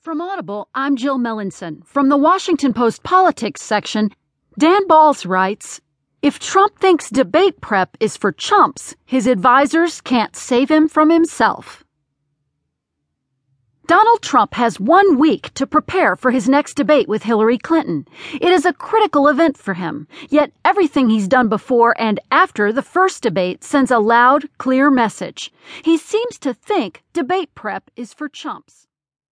From Audible, I'm Jill Melancon. From the Washington Post Politics section, Dan Balz writes If Trump thinks debate prep is for chumps, his advisers can't save him from himself. Donald Trump has one week to prepare for his next debate with Hillary Clinton. It is a critical event for him, yet everything he's done before and after the first debate sends a loud, clear message. He seems to think debate prep is for chumps.